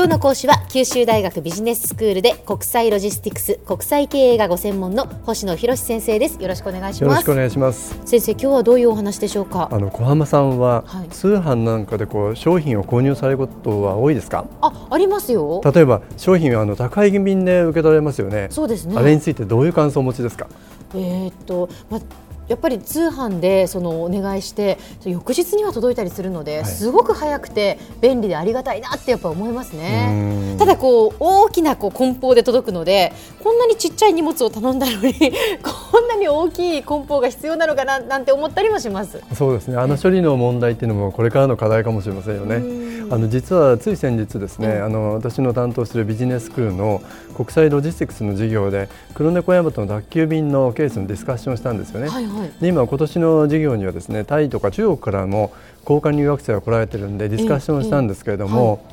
今日の講師は九州大学ビジネススクールで国際ロジスティクス国際経営がご専門の星野博先生です。よろしくお願いします。よろしくお願いします。先生今日はどういうお話でしょうか？あの小浜さんは、はい、通販なんかでこう商品を購入されることは多いですか？あありますよ。例えば商品はあの高い便で受け取れますよね。そうですね。あれについてどういう感想をお持ちですか？えー、っとまあやっぱり通販でそのお願いして翌日には届いたりするので、はい、すごく早くて便利でありがたいなってやっぱ思いますね。ただこう大きなこう梱包で届くのでこんなにちっちゃい荷物を頼んだのに こんなに大きい梱包が必要なのかななんて思ったりもします。そうですね。あの処理の問題っていうのもこれからの課題かもしれませんよねあの実はつい先日ですね、うん、あの私の担当するビジネススクールの国際ロジスティクスの授業で黒猫ヤマトの宅急便のケースのディスカッションしたんですよね、はいはい、で今今年の授業にはですねタイとか中国からも交換留学生が来られてるんでディスカッションしたんですけれども、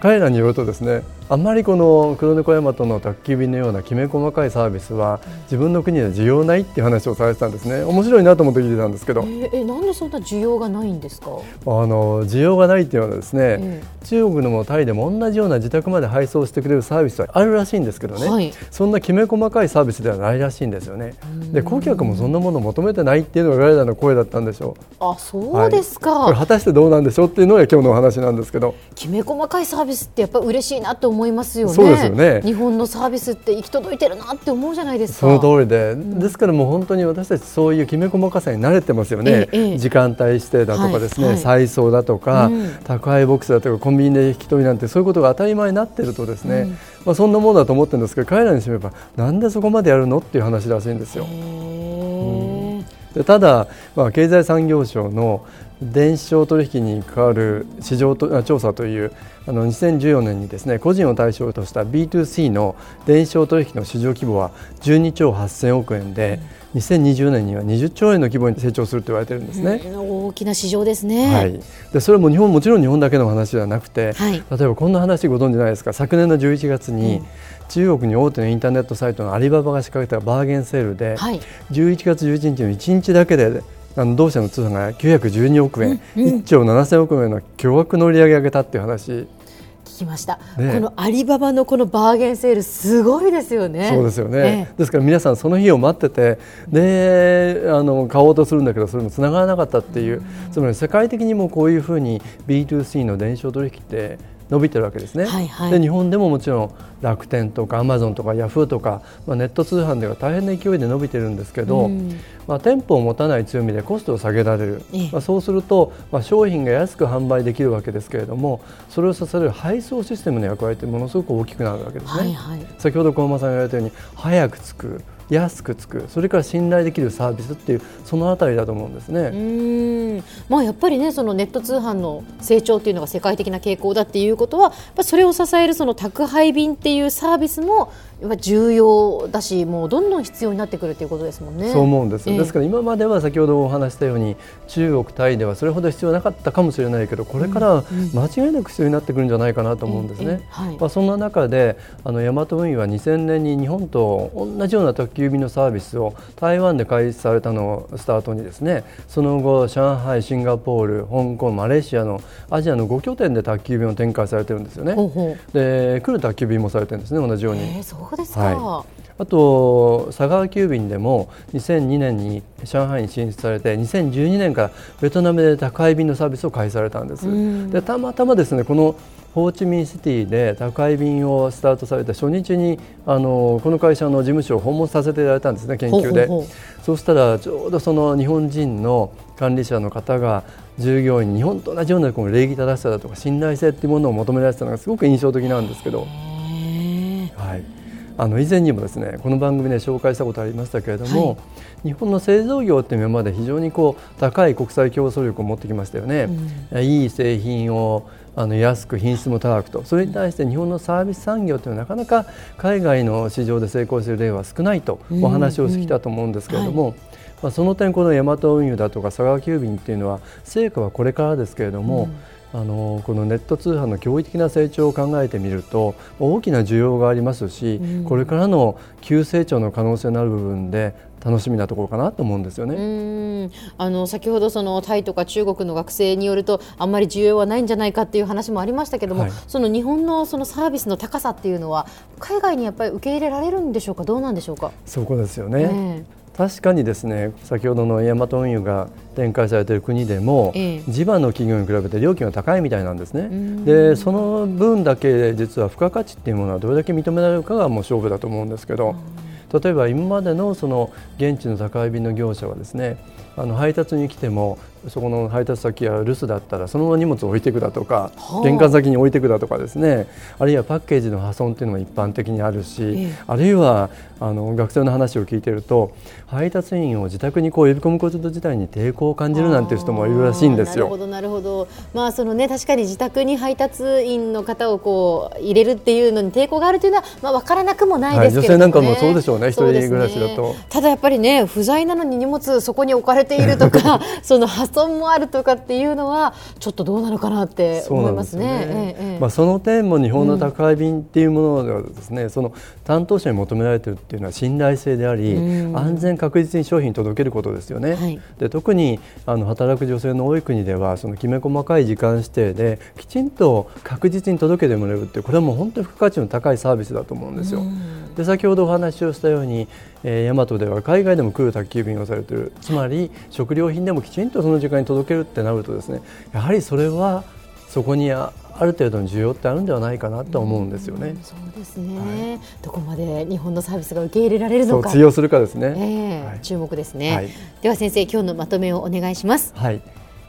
彼らによるとですねあんまりこの黒猫大和の宅急便のようなきめ細かいサービスは自分の国で需要ないっていう話をされてたんですね面白いなと思って聞いてたんですけど、えー、えなんでそんな需要がないんですか？あの需要がないっていうのはですね、えー、中国でもタイでも同じような自宅まで配送してくれるサービスはあるらしいんですけどね、はい、そんなきめ細かいサービスではないらしいんですよね。で顧客もそんなものを求めてないっていうのが彼らの声だったんでしょう。あそうですか、はい、果たしてどうなんでしょうっていうのが今日のお話なんですけど。きめ細かいサービスってやっぱ嬉しいなと思いますよね。そうですよね。日本のサービスって行き届いてるなって思うじゃないですか。その通りで、ですからもう本当に私たちそういうきめ細かさに慣れてますよね。ええ、時間帯指定だとかですね、はいはい、配送だとか、うん、宅配ボックスだとかコンビニで引き取りなんてそういうことが当たり前になってるとですね、うん、まあそんなものだと思ってるんですけど、彼らにしてみればなんでそこまでやるのっていう話らしいんですよ。でただ、まあ、経済産業省の電子商取引に関わる市場と調査というあの2014年にですね個人を対象とした B2C の電子商取引の市場規模は12兆8000億円で、うん、2020年には20兆円の規模に成長すると言われてるんですね、うん、大きな市場ですね、はい、でそれも日本もちろん日本だけの話ではなくて、はい、例えばこんな話ご存知ないですか？昨年の11月に、うん。中国に大手のインターネットサイトのアリババが仕掛けたバーゲンセールで、はい、11月11日の1日だけであの同社の通販が912億円、うんうん、1兆7000億円の巨額の売り上げ上げたっていう話。聞きました、ね、このアリババのこのバーゲンセールすごいですよね。そうですよね、ええ、ですから皆さんその日を待っててであの買おうとするんだけどそれもつながらなかったっていう、うん、つまり世界的にもこういうふうに B2C の電子商取引って伸びてるわけですね、はいはい、で日本でももちろん楽天とかアマゾンとかヤフーとか、まあ、ネット通販では大変な勢いで伸びてるんですけど、うん、まあ、店舗を持たない強みでコストを下げられる、まあ、そうすると、まあ、商品が安く販売できるわけですけれどもそれを支える配送システムの役割ってものすごく大きくなるわけですね。はいはい、先ほど小浜さんが言われたように早く着く安くつくそれから信頼できるサービスっていうそのあたりだと思うんですねうんまあやっぱりねそのネット通販の成長っていうのが世界的な傾向だっていうことはそれを支えるその宅配便っていうサービスも重要だしもうどんどん必要になってくるということですもんね。そう思うんです、えー、ですから今までは先ほどお話したように中国タイではそれほど必要なかったかもしれないけどこれから間違いなく必要になってくるんじゃないかなと思うんですね。まあそんな中であのヤマト運輸は2000年に日本と同じような宅急便のサービスを台湾で開始されたのをスタートにですねその後上海、シンガポール、香港、マレーシアのアジアの5拠点で宅急便を展開されてるんですよね。で来る宅急便もされてるんですね同じように。えー、そうですか、はい、あと佐川急便でも2002年に上海に進出されて2012年からベトナムで宅配便のサービスを開始されたんです。でたまたまですねこのホーチミンシティで宅配便をスタートされた初日にあのこの会社の事務所を訪問させていただいたんですね研究でそうしたらちょうどその日本人の管理者の方が従業員に日本と同じようなこの礼儀正しさだとか信頼性っていうものを求められてたのがすごく印象的なんですけど。はいあの以前にもですねこの番組で紹介したことありましたけれども、はい、日本の製造業っていう今まで非常にこう高い国際競争力を持ってきましたよね、うん、いい製品をあの安く品質も高くと。それに対して日本のサービス産業というのはなかなか海外の市場で成功する例は少ないとお話をしてきたと思うんですけれども、まあ、その点このヤマト運輸だとか佐川急便っていうのは成果はこれからですけれども、うん、あのこのネット通販の驚異的な成長を考えてみると大きな需要がありますし、うん、これからの急成長の可能性のある部分で楽しみなところかなと思うんですよね。あの先ほどそのタイとか中国の学生によるとあんまり需要はないんじゃないかっていう話もありましたけども、はい、その日本のそのサービスの高さっていうのは海外にやっぱり受け入れられるんでしょうか？どうなんでしょうか？そこですよね、ね確かにですね先ほどのヤマト運輸が展開されている国でも、ええ、地場の企業に比べて料金が高いみたいなんですね。でその分だけ実は付加価値っていうものはどれだけ認められるかがもう勝負だと思うんですけど例えば今までのその現地の宅配便の業者はですねあの配達に来てもそこの配達先や留守だったらそのまま荷物を置いていくだとか、はあ、玄関先に置いていくだとかですね。あるいはパッケージの破損っていうのも一般的にあるし、ええ、あるいはあの学生の話を聞いていると配達員を自宅にこう呼び込むこと自体に抵抗を感じるなんていう人もいるらしいんですよ。なるほどなるほど、まあそのね、確かに自宅に配達員の方をこう入れるっていうのに抵抗があるというのは、まあ、分からなくもないですけど、ね。はい、女性なんかもそうでしょうね一人暮らしだと、ただやっぱりね不在なのに荷物そこに置かれているとか その破損もあるとかっていうのはちょっとどうなのかなって思いますね。そ、ねええ、まあ、その点も日本の宅配便っていうものがですね、うん、その担当者に求められているっていうのは信頼性であり、うん、安全確実に商品に届けることですよね。はい、で特にあの働く女性の多い国ではそのきめ細かい時間指定できちんと確実に届けてもらえるってこれはもう本当に付加価値の高いサービスだと思うんですよ。うん、で先ほどお話をしたように、えー、大和では海外でも来る宅急便をされている。つまり食料品でもきちんとその時間に届けるってなるとですねやはりそれはそこにあある程度の需要ってあるんではないかなと思うんですよね。そうですね、はい、どこまで日本のサービスが受け入れられるのか。通用するかですね、えーはい、注目ですね、はい、では先生今日のまとめをお願いします。はい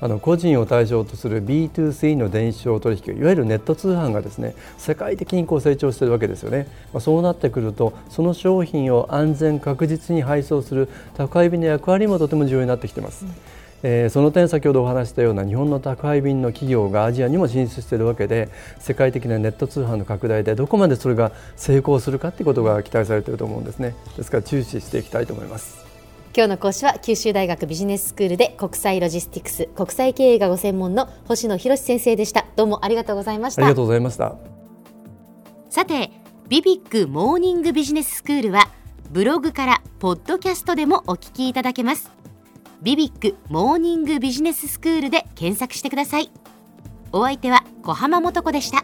あの個人を対象とする B2C の電子商取引いわゆるネット通販がですね世界的にこう成長しているわけですよね、まあ、そうなってくるとその商品を安全確実に配送する宅配便の役割もとても重要になってきています。うん。えー、その点先ほどお話したような日本の宅配便の企業がアジアにも進出しているわけで世界的なネット通販の拡大でどこまでそれが成功するかということが期待されていると思うんですね。ですから注視していきたいと思います今日の講師は九州大学ビジネススクールで国際ロジスティクス国際経営がご専門の星野博先生でした。どうもありがとうございました。ありがとうございました。さてビビックモーニングビジネススクールはブログからポッドキャストでもお聞きいただけます。ビビックモーニングビジネススクールで検索してください。お相手は小浜もとこでした